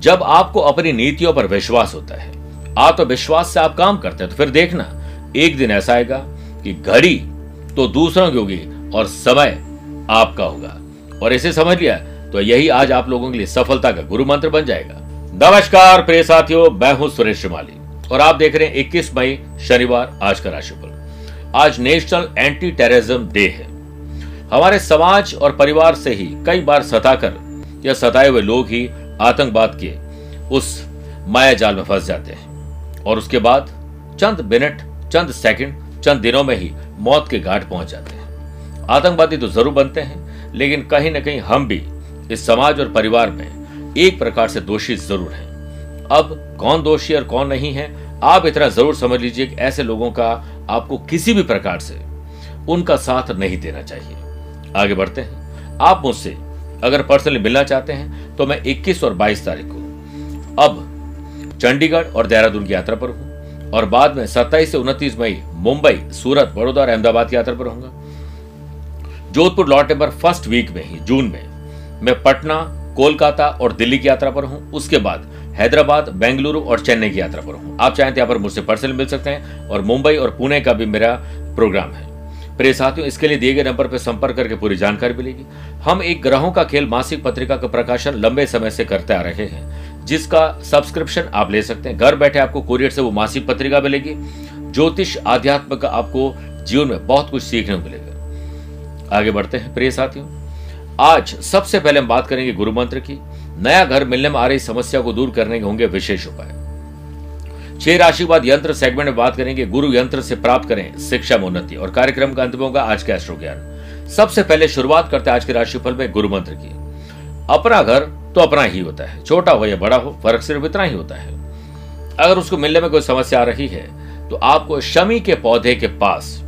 जब आपको अपनी नीतियों पर विश्वास होता है आत्मविश्वास तो से आप काम करते हैं तो फिर देखना, एक दिन ऐसा आएगा कि घड़ी तो दूसरों की होगी और समय आपका होगा। और इसे समझ लिया तो यही आज आप लोगों के लिए सफलता का गुरु मंत्र बन जाएगा। नमस्कार, प्रिय साथियों, मैं हूँ सुरेश श्रीमाली, और आप देख रहे हैं 21 मई, शनिवार, आज का राशिफल। आज नेशनल एंटी टेररिज्म डे है। हमारे समाज और परिवार से ही कई बार सताकर या सताए हुए लोग ही आतंकवाद के उस माया जाल में फंस जाते हैं। और उसके बाद चंद मिनट, चंद सेकंड, चंद दिनों में ही मौत के घाट पहुँच जाते हैं। आतंकवादी तो ज़रूर बनते हैं, लेकिन कहीं ना कहीं हम भी इस समाज और परिवार में एक प्रकार से दोषी ज़रूर हैं। अब कौन दोषी और कौन नहीं है, आप इतना ज़रूर समझ लीजिए कि ऐसे लोगों का आपको किसी भी प्रकार से उनका साथ नहीं देना चाहिए। आगे बढ़ते हैं। आप मुझसे अगर पर्सनली मिलना चाहते हैं तो मैं 21 और 22 तारीख को। अब चंडीगढ़ और देहरादून की यात्रा पर हूँ और बाद में 27 से 29 मई मुंबई, सूरत, बड़ौदा और अहमदाबाद की यात्रा पर रहूँगा। जोधपुर लौटने पर फ़र्स्ट वीक में ही, जून में, मैं पटना, कोलकाता और दिल्ली की यात्रा पर हूँ। उसके बाद हैदराबाद, बेंगलुरु और चेन्नई की यात्रा पर हूँ। आप चाहें तो यहाँ पर मुझसे पर्सनल मिल सकते हैं और मुंबई और पुणे का भी मेरा प्रोग्राम है। प्रिय साथियों, इसके लिए दिए गए नंबर पर संपर्क करके पूरी जानकारी मिलेगी। हम एक ग्रहों का खेल मासिक पत्रिका का प्रकाशन लंबे समय से करते आ रहे हैं, जिसका सब्सक्रिप्शन आप ले सकते हैं। घर बैठे आपको कुरियर से वो मासिक पत्रिका मिलेगी। ज्योतिष आध्यात्म का आपको जीवन में बहुत कुछ सीखने को मिलेगा। आगे बढ़ते हैं, प्रिय साथियों। आज सबसे पहले हम बात करेंगे गुरु मंत्र की। नया घर मिलने में आ रही समस्या को दूर करने के होंगे विशेष उपाय। छह राशि बाद यंत्र सेगमेंट में बात करेंगे। गुरु यंत्र से प्राप्त करें शिक्षा उन्नति और कार्यक्रम का अंत होगा आज का एस्ट्रो ज्ञान। सबसे पहले शुरुआत करते हैं आज के राशिफल में गुरु मंत्र की। अपना घर तो अपना ही होता है। छोटा हो या बड़ा हो, फ़र्क सिर्फ़ इतना ही होता है। अगर उसको मिलने में कोई समस्या आ रही है तो आपको शमी के पौधे के पास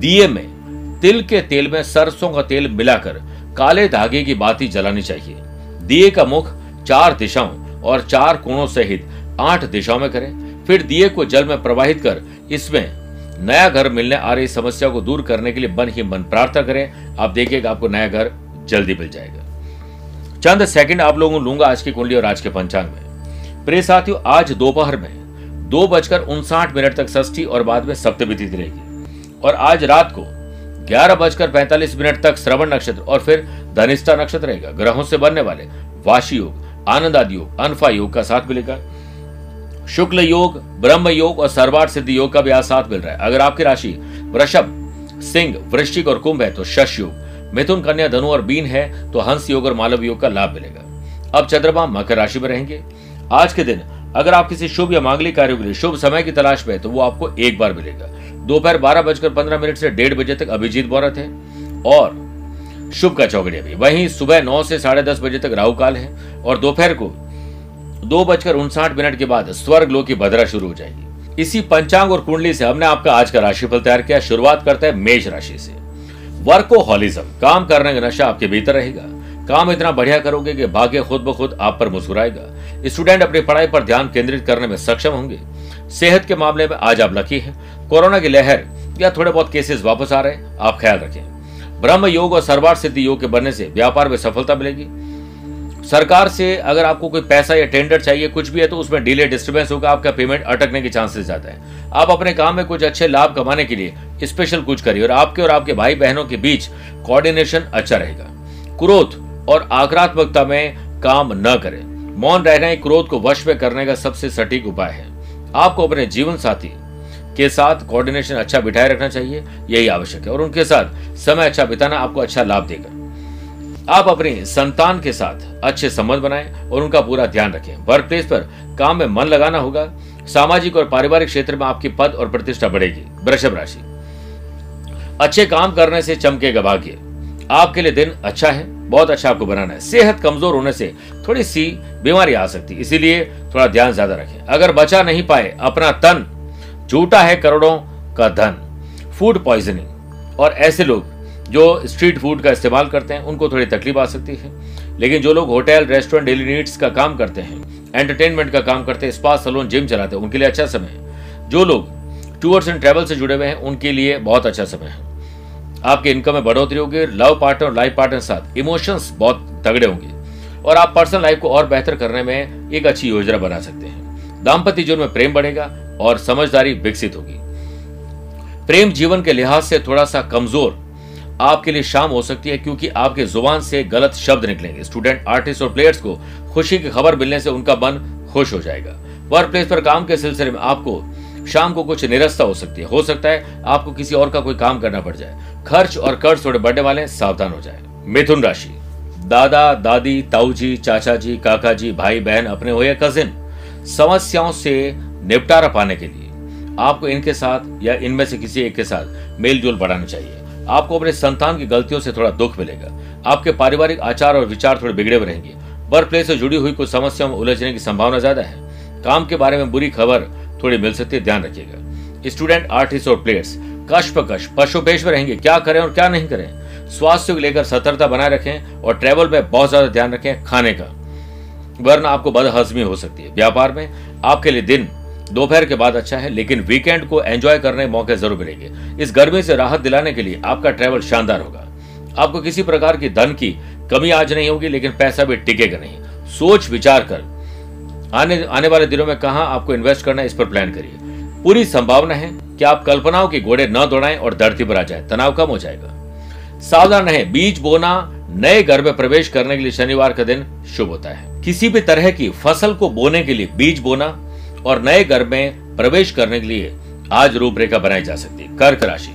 दिए में, तिल के तेल में सरसों का तेल मिलाकर काले धागे की बाती जलानी चाहिए। दिए का मुख चार दिशाओं और चार कोणों सहित आठ दिशाओं में करें। फिर दिए को जल में प्रवाहित कर इसमें नया घर मिलने आ रही समस्या को दूर करने के लिए मन ही मन प्रार्थना करें। आप देखिएगा आपको नया घर जल्दी मिल जाएगा। चंद सेकंड आप लोगों लूँगा आज की कुंडली और आज के पंचांग में। प्रिय साथियों, आज दोपहर में दो बजकर उनसाठ मिनट तक षष्ठी और बाद में सप्तमी तिथि रहेगी। और आज रात को ग्यारह बजकर पैंतालीस मिनट तक श्रवण नक्षत्र और फिर धनिष्ठा नक्षत्र रहेगा। ग्रहों से बनने वाले वाशी योग आनंद आदि योग, अनफा योग का साथ मिलेगा। शुक्ल योग, ब्रह्म योग और सर्वार्थ सिद्धि योग का भी आज साथ मिल रहा है। अगर आपकी राशि वृषभ, सिंह, वृश्चिक और कुंभ है तो शश योग मिथुन कन्या, धनु और बीन है तो हंस योग और मालव योग का लाभ मिलेगा। अब चंद्रमा मकर राशि में रहेंगे। आज के दिन अगर आप किसी शुभ या मांगलिक कार्यों के लिए शुभ समय की तलाश में तो वो आपको एक बार मिलेगा। दोपहर बारह बजकर पंद्रह मिनट से डेढ़ बजे तक अभिजीत मुहूर्त है और शुभ का चौकड़िया भी। वहीं सुबह नौ से साढ़े दस बजे तक राहु काल है और दोपहर को दो बजकर उनसाठ मिनट के बाद स्वर्ग लो की भद्रा शुरू हो जाएगी। इसी पंचांग और कुंडली से हमने आपका आज का राशिफल तैयार किया। शुरुआत करते हैं मेष राशि से। वर्कोहॉलिज्म, काम करने का नशा आपके भीतर रहेगा। काम इतना बढ़िया करोगे कि भाग्य खुद ब खुद आप पर मुस्कुराएगा। स्टूडेंट अपनी पढ़ाई पर ध्यान केंद्रित करने में सक्षम होंगे। सेहत के मामले में आज आप लकी हैं। कोरोना की लहर या थोड़े बहुत केसेस वापस आ रहे हैं, आप ख्याल रखें। ब्रह्म योग और सर्वार सिद्धि योग के बनने से व्यापार में सफलता मिलेगी। सरकार से अगर आपको कोई पैसा या टेंडर चाहिए, कुछ भी है तो उसमें डिले डिस्टर्बेंस होगा, आपका पेमेंट अटकने के चांसेस ज़्यादा है। आप अपने काम में कुछ अच्छे लाभ कमाने के लिए स्पेशल कुछ करिए और आपके और आपके भाई बहनों के बीच कोऑर्डिनेशन अच्छा रहेगा। क्रोध और आक्रात्मकता में काम न करें। मौन रहना ही क्रोध को वश में करने का सबसे सटीक उपाय है। आपको अपने जीवन साथी के साथ कोऑर्डिनेशन अच्छा बिठाए रखना चाहिए, यही आवश्यक है। और उनके साथ समय अच्छा बिताना आपको अच्छा लाभ देगा। आप अपनी संतान के साथ अच्छे संबंध बनाएँ और उनका पूरा ध्यान रखें। वर्क प्लेस पर काम में मन लगाना होगा। सामाजिक और पारिवारिक क्षेत्र में आपकी पद और प्रतिष्ठा बढ़ेगी। वृषभ राशि। अच्छे काम करने से चमकेगा भाग्य आपके लिए दिन अच्छा है, बहुत अच्छा आपको बनाना है। सेहत कमज़ोर होने से थोड़ी सी बीमारी आ सकती है, इसीलिए थोड़ा ध्यान ज़्यादा रखें। अगर बचा नहीं पाए, अपना तन, झूठा है करोड़ों का धन फ़ूड पॉइजनिंग और ऐसे लोग जो स्ट्रीट फ़ूड का इस्तेमाल करते हैं, उनको थोड़ी तकलीफ़ आ सकती है। लेकिन जो लोग होटल रेस्टोरेंट डेली नीड्स का काम करते हैं एंटरटेनमेंट का काम करते हैं स्पा सलून जिम चलाते हैं, उनके लिए अच्छा समय है। जो लोग टूर्स एंड ट्रेवल से जुड़े हुए हैं, उनके लिए बहुत अच्छा समय है। आपके इनकम में बढ़ोतरी होगी लव पार्टनर और लाइफ पार्टनर साथ इमोशंस बहुत तगड़े होंगे। और आप पर्सनल लाइफ को और बेहतर करने में एक अच्छी योजना बना सकते हैं। दाम्पत्य जीवन में प्रेम बढ़ेगा और समझदारी विकसित होगी। प्रेम जीवन के लिहाज से थोड़ा सा कमज़ोर आपके लिए शाम हो सकती है क्योंकि आपके ज़ुबान से गलत शब्द निकलेंगे। स्टूडेंट आर्टिस्ट और प्लेयर्स को खुशी की खबर मिलने से उनका मन खुश हो जाएगा। वर्क प्लेस पर काम के सिलसिले में आपको शाम को कुछ निरस्ता हो सकती है। हो सकता है आपको किसी और का कोई काम करना पड़ जाए। खर्च और कर्ज थोड़े बढ़ने वाले सावधान हो जाए। मिथुन राशि। दादा, दादी ताऊ जी चाचा जी काका जी भाई बहन अपने हो या कजिन समस्याओं से निपटारा पाने के लिए आपको इनके साथ या इनमें से किसी एक के साथ मेल जोल बढ़ाना चाहिए। आपको अपने संतान की गलतियों से थोड़ा दुख मिलेगा। आपके पारिवारिक आचार और विचार थोड़े बिगड़े हुए रहेंगे। वर्क प्लेस से जुड़ी हुई कुछ समस्याओं में उलझने की संभावना ज़्यादा है। काम के बारे में बुरी खबर थोड़ी मिल सकती है, ध्यान रखिएगा। स्टूडेंट, आर्टिस्ट और प्लेयर्स कश पशुपेश में रहेंगे। क्या करें और क्या नहीं करें? स्वास्थ्य को लेकर सतर्कता बनाए रखें और ट्रेवल में बहुत ज़्यादा ध्यान रखें खाने का। वरना आपको बदहजमी हो सकती है। व्यापार में आपके लिए दिन दोपहर के बाद अच्छा है, लेकिन वीकेंड को एंजॉय करने मौके ज़रूर मिलेंगे। इस गर्मी से राहत दिलाने के लिए आपका ट्रैवल शानदार होगा। आपको किसी प्रकार की धन की कमी आज नहीं होगी, लेकिन पैसा भी टिकेगा नहीं। सोच, विचार कर। आने आने वाले दिनों में कहा आपको इन्वेस्ट करना है, इस पर प्लान करिए। पूरी संभावना है कि आप कल्पनाओं के घोड़े न दौड़ाएँ और धरती पर आ जाए। तनाव कम हो जाएगा। सावधान रहे। बीज बोना, नए घर में प्रवेश करने के लिए शनिवार का दिन शुभ होता है। किसी भी तरह की फ़सल को बोने के लिए बीज बोना और नए घर में प्रवेश करने के लिए आज रूपरेखा बनाई जा सकती है। कर्क राशि।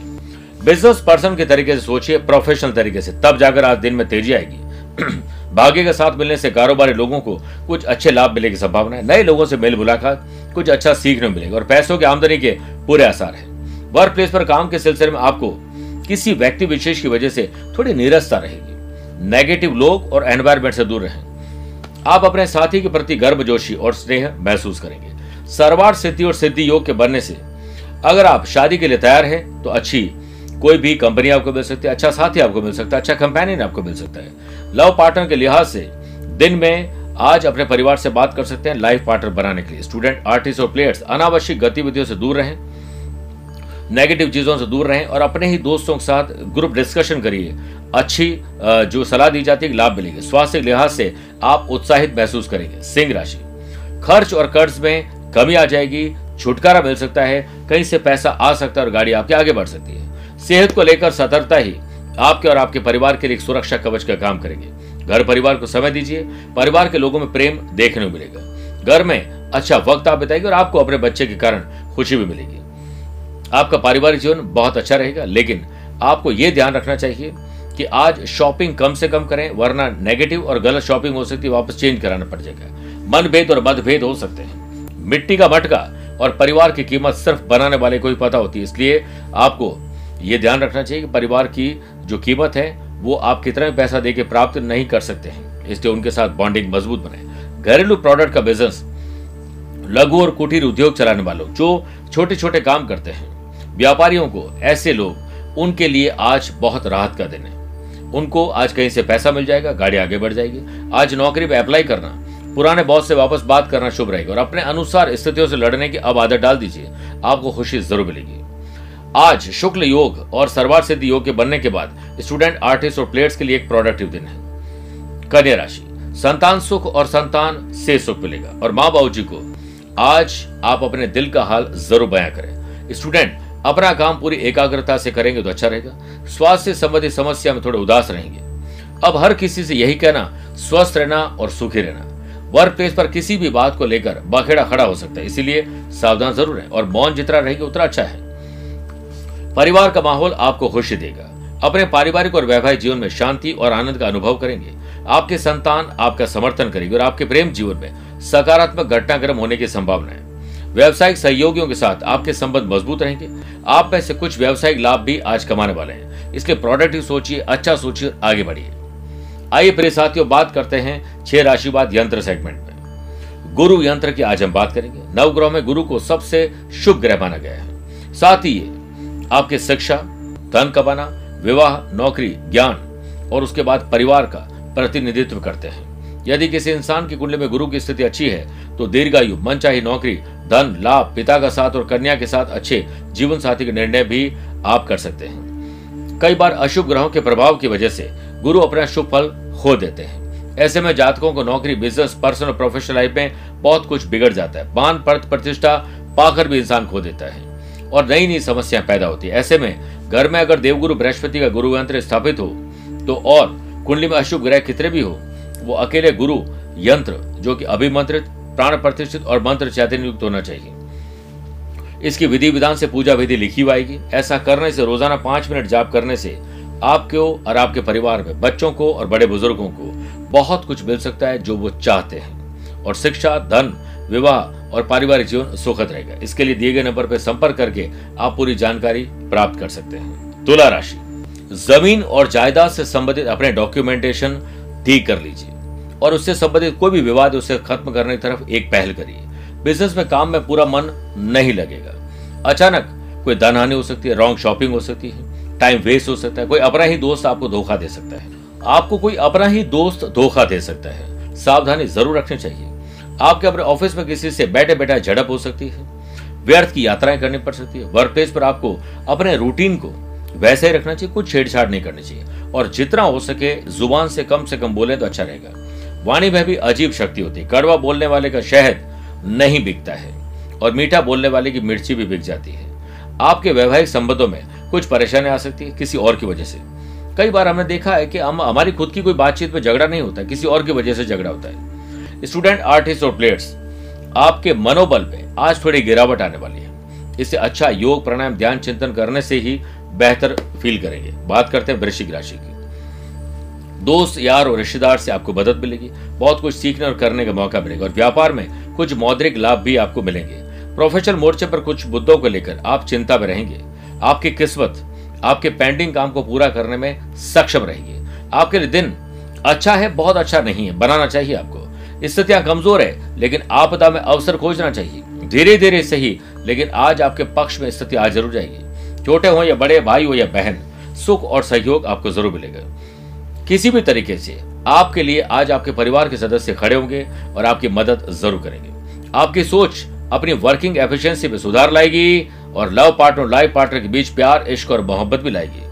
बिज़नेस पर्सन के तरीके से सोचिए प्रोफेशनल तरीके से। तब जाकर आज दिन में तेज़ी आएगी। भाग्य के साथ मिलने से कारोबारी लोगों को कुछ अच्छे लाभ मिलने की संभावना है। नए लोगों से मेल मुलाकात कुछ अच्छा सीखने मिलेगा और पैसों की आमदनी के पूरे आसार है। वर्क प्लेस पर काम के सिलसिले में आपको किसी व्यक्ति विशेष की वजह से थोड़ी निरस्ता रहेगी। नेगेटिव लोग और एनवायरमेंट से दूर रहें। आप अपने साथी के प्रति गर्भजोशी और स्नेह महसूस करेंगे। सर्वार सिद्धि और सिद्धि योग के बनने से अगर आप शादी के लिए तैयार हैं तो अच्छी कोई भी कंपनी आपको मिल सकती है अच्छा साथी आपको मिल सकता है अच्छा कंपेनियन आपको मिल सकता है। लव पार्टनर के लिहाज से दिन में आज अपने परिवार से बात कर सकते हैं लाइफ पार्टनर बनाने के लिए। स्टूडेंट आर्टिस्ट और प्लेयर्स अनावश्यक गतिविधियों से दूर रहें नेगेटिव चीज़ों से दूर रहें और अपने ही दोस्तों के साथ ग्रुप डिस्कशन करिए। अच्छी जो सलाह दी जाती है लाभ मिलेगी। स्वास्थ्य के लिहाज से आप उत्साहित महसूस करेंगे। सिंह राशि। खर्च और कर्ज में कमी आ जाएगी, छुटकारा मिल सकता है, कहीं से पैसा आ सकता है और गाड़ी आपके आगे बढ़ सकती है। सेहत को लेकर सतर्कता ही आपके और आपके परिवार के लिए एक सुरक्षा कवच का काम करेंगे। घर परिवार को समय दीजिए, परिवार के लोगों में प्रेम देखने को मिलेगा। घर में अच्छा वक्त आप बिताएँगे और आपको अपने बच्चे के कारण खुशी भी मिलेगी। आपका पारिवारिक जीवन बहुत अच्छा रहेगा, लेकिन आपको यह ध्यान रखना चाहिए कि आज शॉपिंग कम से कम करें, वरना नेगेटिव और गलत शॉपिंग हो सकती है, वापस चेंज कराना पड़ जाएगा। मनभेद और मतभेद हो सकते हैं। मिट्टी का मटका और परिवार की कीमत सिर्फ़ बनाने वाले को ही पता होती है। इसलिए आपको ये ध्यान रखना चाहिए कि परिवार की जो कीमत है, वो आप कितना भी पैसा देके प्राप्त नहीं कर सकते हैं। इसलिए उनके साथ बॉन्डिंग मज़बूत बने। घरेलू प्रोडक्ट का बिज़नेस लघु और कुटीर उद्योग चलाने वालों, जो छोटे छोटे काम करते हैं, व्यापारियों को, ऐसे लोग, उनके लिए आज बहुत राहत का दिन है। उनको आज कहीं से पैसा मिल जाएगा, गाड़ी आगे बढ़ जाएगी। आज नौकरी पे अप्लाई करना पुराने बॉस से वापस बात करना शुभ रहेगा और अपने अनुसार स्थितियों से लड़ने की अब आदत डाल दीजिए। आपको खुशी ज़रूर मिलेगी। आज शुक्ल योग और सर्वार सिद्धि योग के बनने के बाद स्टूडेंट, आर्टिस्ट और प्लेयर्स के लिए एक प्रोडक्टिव दिन है। कन्या राशि, संतान सुख और संतान से सुख मिलेगा और माँ बाबू जी को आज आप अपने दिल का हाल ज़रूर बयां करें। स्टूडेंट, अपना काम पूरी एकाग्रता से करेंगे तो अच्छा रहेगा। स्वास्थ्य संबंधी समस्या में थोड़े उदास रहेंगे। अब हर किसी से यही कहना, स्वस्थ रहना और सुखी रहना। वर्क प्लेस पर किसी भी बात को लेकर बखेड़ा खड़ा हो सकता है। इसीलिए सावधान ज़रूर है और मौन जितना रहेंगे उतना अच्छा है। परिवार का माहौल आपको खुशी देगा। अपने पारिवारिक और वैवाहिक जीवन में शांति और आनंद का अनुभव करेंगे। आपके संतान आपका समर्थन करेगी और आपके प्रेम जीवन में सकारात्मक घटनाक्रम होने की संभावना है। व्यावसायिक सहयोगियों के साथ आपके संबंध मज़बूत रहेंगे। आप में से कुछ व्यावसायिक लाभ भी आज कमाने वाले हैं। इसलिए प्रोडक्टिव सोचिए अच्छा सोचिए, आगे बढ़िए। आइए प्रिय साथियों, बात करते हैं छह राशिवाद यंत्र सेगमेंट में गुरु यंत्र की आज हम बात करेंगे। नवग्रह में गुरु को सबसे शुभ ग्रह माना गया है। साथ ही आपके शिक्षा, धन कमाना, विवाह, नौकरी, ज्ञान और उसके बाद परिवार का प्रतिनिधित्व करते हैं। यदि किसी इंसान की कुंडली में गुरु की स्थिति अच्छी है तो दीर्घायु मन चाहे नौकरी, धन, लाभ, पिता का साथ और कन्या के साथ अच्छे जीवन साथी के निर्णय भी आप कर सकते हैं। कई बार अशुभ ग्रहों के प्रभाव की वजह से गुरु अपना शुभ फल खो देते हैं। ऐसे में जातकों को नौकरी बिज़नेस पर्सनल प्रोफेशनल लाइफ में बहुत कुछ बिगड़ जाता है। मान पद प्रतिष्ठा पाकर भी इंसान खो देता है। और नई नई समस्याएँ पैदा होती है। ऐसे में घर में अगर देवगुरु बृहस्पति का गुरु यंत्र स्थापित हो तो और कुंडली में अशुभ ग्रह कितने भी हो, वो अकेले गुरु, यंत्र, जो कि अभिमंत्रित, प्राण प्रतिष्ठित और मंत्र चैतन्य युक्त होना चाहिए। इसकी विधि विधान से पूजा विधि लिखी हुई ऐसा करने से, रोज़ाना पाँच मिनट जाप करने से आपको और आपके परिवार में, बच्चों को और बड़े बुज़ुर्गों को बहुत कुछ मिल सकता है जो वो चाहते हैं। और शिक्षा, धन, विवाह और पारिवारिक जीवन सुखद रहेगा। इसके लिए दिए गए नंबर पर संपर्क करके आप पूरी जानकारी प्राप्त कर सकते हैं। तुला राशि। ज़मीन और जायदाद से संबंधित अपने डॉक्यूमेंटेशन ठीक कर लीजिए। और उससे संबंधित कोई भी विवाद उसे खत्म करने की तरफ़ एक पहल करिए। बिज़नेस में काम में पूरा मन नहीं लगेगा। अचानक कोई धन हानि हो सकती है रॉन्ग शॉपिंग हो सकती है। टाइम वेस्ट हो सकता है, कोई अपना ही दोस्त आपको धोखा दे सकता है। आपको कोई अपना ही दोस्त धोखा दे सकता है। सावधानी ज़रूर रखनी चाहिए। आपके अपने ऑफ़िस में किसी से बैठे बैठा झड़प हो सकती है। व्यर्थ की यात्राएँ करनी पड़ सकती है। वर्क प्लेस पर आपको अपने रूटीन को वैसे ही रखना चाहिए, कुछ छेड़छाड़ नहीं करनी चाहिए। और जितना हो सके ज़ुबान से कम से कम बोले तो अच्छा रहेगा। वाणी में भी अजीब शक्ति होती है। कड़वा बोलने वाले का शहद नहीं बिकता है। और मीठा बोलने वाले की मिर्ची भी बिक जाती है। आपके वैवाहिक संबंधों में कुछ परेशानी आ सकती है किसी और की वजह से। कई बार हमने देखा है कि हम, हमारी खुद की कोई बातचीत में झगड़ा नहीं होता किसी और की वजह से झगड़ा होता है। स्टूडेंट आर्टिस्ट और प्लेयर्स आपके मनोबल पे आज थोड़ी गिरावट आने वाली है। इससे अच्छा योग, प्राणायाम, ध्यान, चिंतन करने से ही बेहतर फील करेंगे। बात करते हैं वृश्चिक राशि की। दोस्त, यार और रिश्तेदार से आपको मदद मिलेगी, बहुत कुछ सीखने और करने का मौका मिलेगा। और व्यापार में कुछ मौद्रिक लाभ भी आपको मिलेंगे। प्रोफेशनल मोर्चे पर कुछ मुद्दों को लेकर आप चिंता में रहेंगे। आपकी किस्मत, आपके पेंडिंग काम को पूरा करने में सक्षम रहेगी आपके लिए दिन अच्छा है, बहुत अच्छा नहीं है, बनाना चाहिए आपको। स्थितियाँ कमज़ोर है, लेकिन आपदा में अवसर खोजना चाहिए। धीरे धीरे सही, लेकिन आज आपके पक्ष में स्थिति आज ज़रूर जाएगी। छोटे हो या बड़े, भाई हो या बहन, सुख और सहयोग आपको ज़रूर मिलेगा। किसी भी तरीके से आपके लिए आज आपके परिवार के सदस्य खड़े होंगे और आपकी मदद ज़रूर करेंगे। आपकी सोच अपनी वर्किंग एफिशिएंसी में सुधार लाएगी। और लव पार्टनर लाइफ पार्टनर के बीच प्यार, इश्क और मोहब्बत भी लाएगी।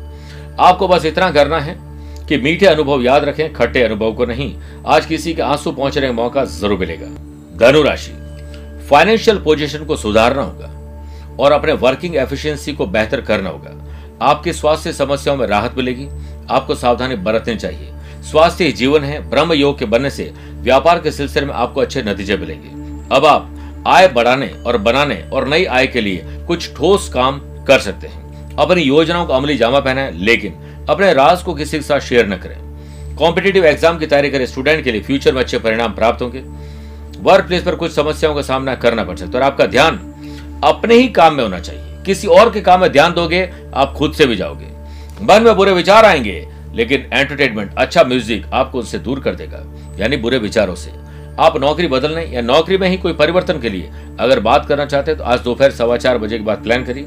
आपको बस इतना करना है कि मीठे अनुभव याद रखें, खट्टे अनुभव को नहीं। आज किसी के आँसू पहुँचने का मौका ज़रूर मिलेगा। धनुराशि। फाइनेंशियल पोजीशन को सुधारना होगा और अपने वर्किंग एफिशिएंसी को बेहतर करना होगा। आपके स्वास्थ्य समस्याओं में राहत मिलेगी। आपको सावधानी बरतनी चाहिए। स्वास्थ्य जीवन है। ब्रह्म योग के बनने से व्यापार के सिलसिले में आपको अच्छे नतीजे मिलेंगे। अब आप आय बढ़ाने और बनाने और नई आय के लिए कुछ ठोस काम कर सकते हैं। अपनी योजनाओं को अमली जामा पहनाएँ लेकिन अपने राज को किसी के साथ शेयर न करें। कॉम्पिटेटिव एग्ज़ाम की तैयारी करें स्टूडेंट के लिए फ्यूचर में अच्छे परिणाम प्राप्त होंगे। वर्क प्लेस पर कुछ समस्याओं का सामना करना पड़ सकता है और आपका ध्यान अपने ही काम में होना चाहिए। किसी और के काम में ध्यान दोगे, आप खुद से भी जाओगे। मन में बुरे विचार आएँगे, लेकिन एंटरटेनमेंट अच्छा म्यूज़िक आपको उससे दूर कर देगा, यानी बुरे विचारों से। आप नौकरी बदलने या नौकरी में ही कोई परिवर्तन के लिए। अगर बात करना चाहते हैं तो आज दोपहर सवा चार बजे के बाद प्लान करिए।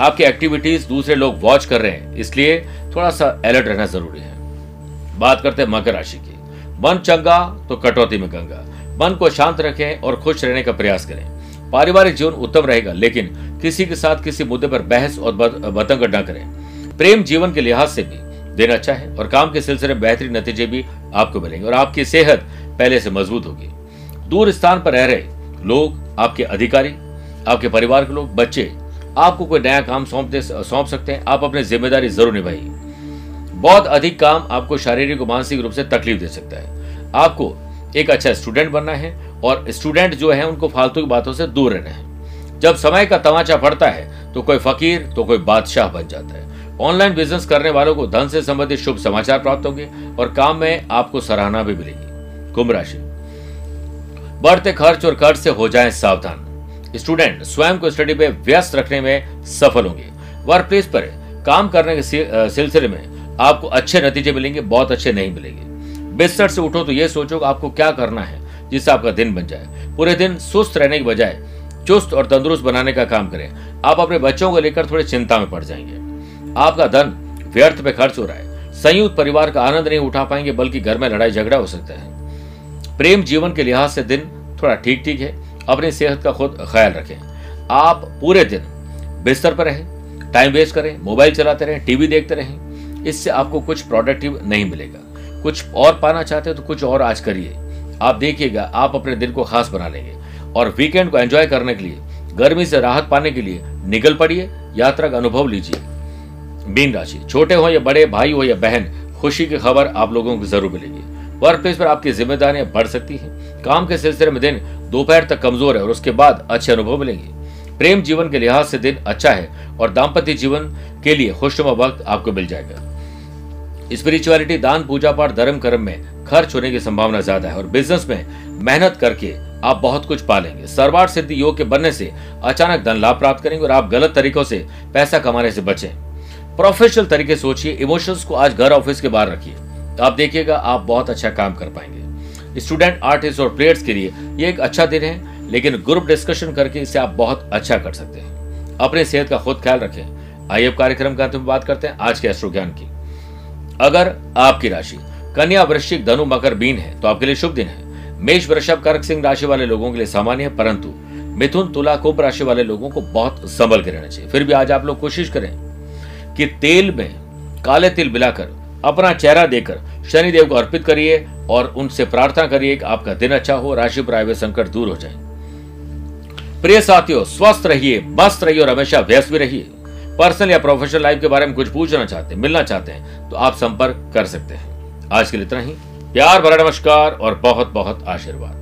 आपकी एक्टिविटीज़ दूसरे लोग वॉच कर रहे हैं, इसलिए थोड़ा सा अलर्ट रहना ज़रूरी है। बात करते हैं मकर राशि की। मन चंगा तो कटौती में गंगा। मन को शांत रखें और खुश रहने का प्रयास करें। पारिवारिक जीवन उत्तम रहेगा, लेकिन किसी के साथ किसी मुद्दे पर बहस और बतंग न करें। प्रेम जीवन के लिहाज से भी दिन अच्छा है और काम के सिलसिले में बेहतरीन नतीजे भी आपको मिलेंगे और आपकी सेहत पहले से मज़बूत होगी। दूर स्थान पर रह रहे लोग, आपके अधिकारी, आपके परिवार के लोग, बच्चे, आपको कोई नया काम सौंप सौंप सकते हैं। आप अपनी ज़िम्मेदारी ज़रूर निभाइए। बहुत अधिक काम आपको शारीरिक और मानसिक रूप से तकलीफ़ दे सकता है। आपको एक अच्छा स्टूडेंट बनना है और स्टूडेंट जो है, उनको फालतू की बातों से दूर रहना है। जब समय का तमाचा पड़ता है तो कोई फकीर तो कोई बादशाह बन जाता है। ऑनलाइन बिज़नेस करने वालों को धन से संबंधित शुभ समाचार प्राप्त होंगे और काम में आपको सराहना भी मिलेगी। कुंभ राशि। बढ़ते खर्च और कर्ज से हो जाएँ सावधान। स्टूडेंट स्वयं को स्टडी पे व्यस्त रखने में सफल होंगे। वर्क प्लेस पर काम करने के सिलसिले में आपको अच्छे नतीजे मिलेंगे, बहुत अच्छे नहीं मिलेंगे। बिस्तर से उठो तो ये सोचो आपको क्या करना है, जिससे आपका दिन बन जाए। पूरे दिन सुस्त रहने के बजाय चुस्त और तंदुरुस्त बनाने का काम करें। आप अपने बच्चों को लेकर थोड़ी चिंता में पड़ जाएँगे। आपका धन व्यर्थ पे खर्च हो रहा है। संयुक्त परिवार का आनंद नहीं उठा पाएँगे, बल्कि घर में लड़ाई झगड़ा हो सकता है। प्रेम जीवन के लिहाज से दिन थोड़ा ठीक ठीक है। अपनी सेहत का खुद ख्याल रखें। आप पूरे दिन बिस्तर पर रहें टाइम वेस्ट करें मोबाइल चलाते रहें टीवी देखते रहें। इससे आपको कुछ प्रोडक्टिव नहीं मिलेगा। कुछ और पाना चाहते हो तो कुछ और आज करिए। आप देखिएगा, आप अपने दिन को खास बना लेंगे। और वीकेंड को एंजॉय करने के लिए, गर्मी से राहत पाने के लिए निकल पड़िए, यात्रा का अनुभव लीजिए। मीन राशि, छोटे हो या बड़े, भाई हो या बहन, खुशी की खबर आप लोगों को ज़रूर मिलेगी। वर्क प्लेस पर आपकी जिम्मेदारियाँ बढ़ सकती है। काम के सिलसिले में दिन दोपहर तक कमज़ोर है और उसके बाद अच्छे अनुभव मिलेंगे। प्रेम जीवन के लिहाज से दिन अच्छा है और दाम्पत्य जीवन के लिए खुशनुमा वक्त आपको मिल जाएगा। स्पिरिचुअलिटी दान पूजा पाठ धर्म कर्म में खर्च होने की संभावना ज़्यादा है और बिज़नेस में मेहनत करके आप बहुत कुछ पालेंगे। सर्वार सिद्धि योग के बनने से अचानक धन लाभ प्राप्त करेंगे और आप गलत तरीकों से पैसा कमाने से बचें। प्रोफेशनल तरीके सोचिए इमोशंस को आज घर ऑफ़िस के बाहर रखिए। आप देखिएगा, आप बहुत अच्छा काम कर पाएँगे। स्टूडेंट आर्टिस्ट और प्लेयर्स के लिए ये एक अच्छा दिन है, लेकिन ग्रुप डिस्कशन करके इससे आप बहुत अच्छा कर सकते हैं। अपने सेहत का खुद ख्याल रखें। आइए अब कार्यक्रम का अंत बात करते हैं आज के अश्रु ज्ञान की। अगर आपकी राशि कन्या वृश्चिक धनु मकर बीन है तो आपके लिए शुभ दिन है। मेष वृषभ, कर्क सिंह राशि वाले लोगों के लिए सामान्य है, परंतु मिथुन, तुला, कुंभ राशि वाले लोगों को बहुत संभल के रहना चाहिए। फिर भी आज आप लोग कोशिश करें कि तेल में काले तिल मिलाकर अपना चेहरा देकर शनिदेव को अर्पित करिए और उनसे प्रार्थना करिए कि आपका दिन अच्छा हो, राशि पर आए संकट दूर हो जाए। प्रिय साथियों, स्वस्थ रहिए, मस्त रहिए और हमेशा व्यस्त भी रहिए। पर्सनल या प्रोफेशनल लाइफ के बारे में कुछ पूछना चाहते हैं, मिलना चाहते हैं तो आप संपर्क कर सकते हैं। आज के लिए इतना ही। प्यार भरा नमस्कार और बहुत बहुत आशीर्वाद।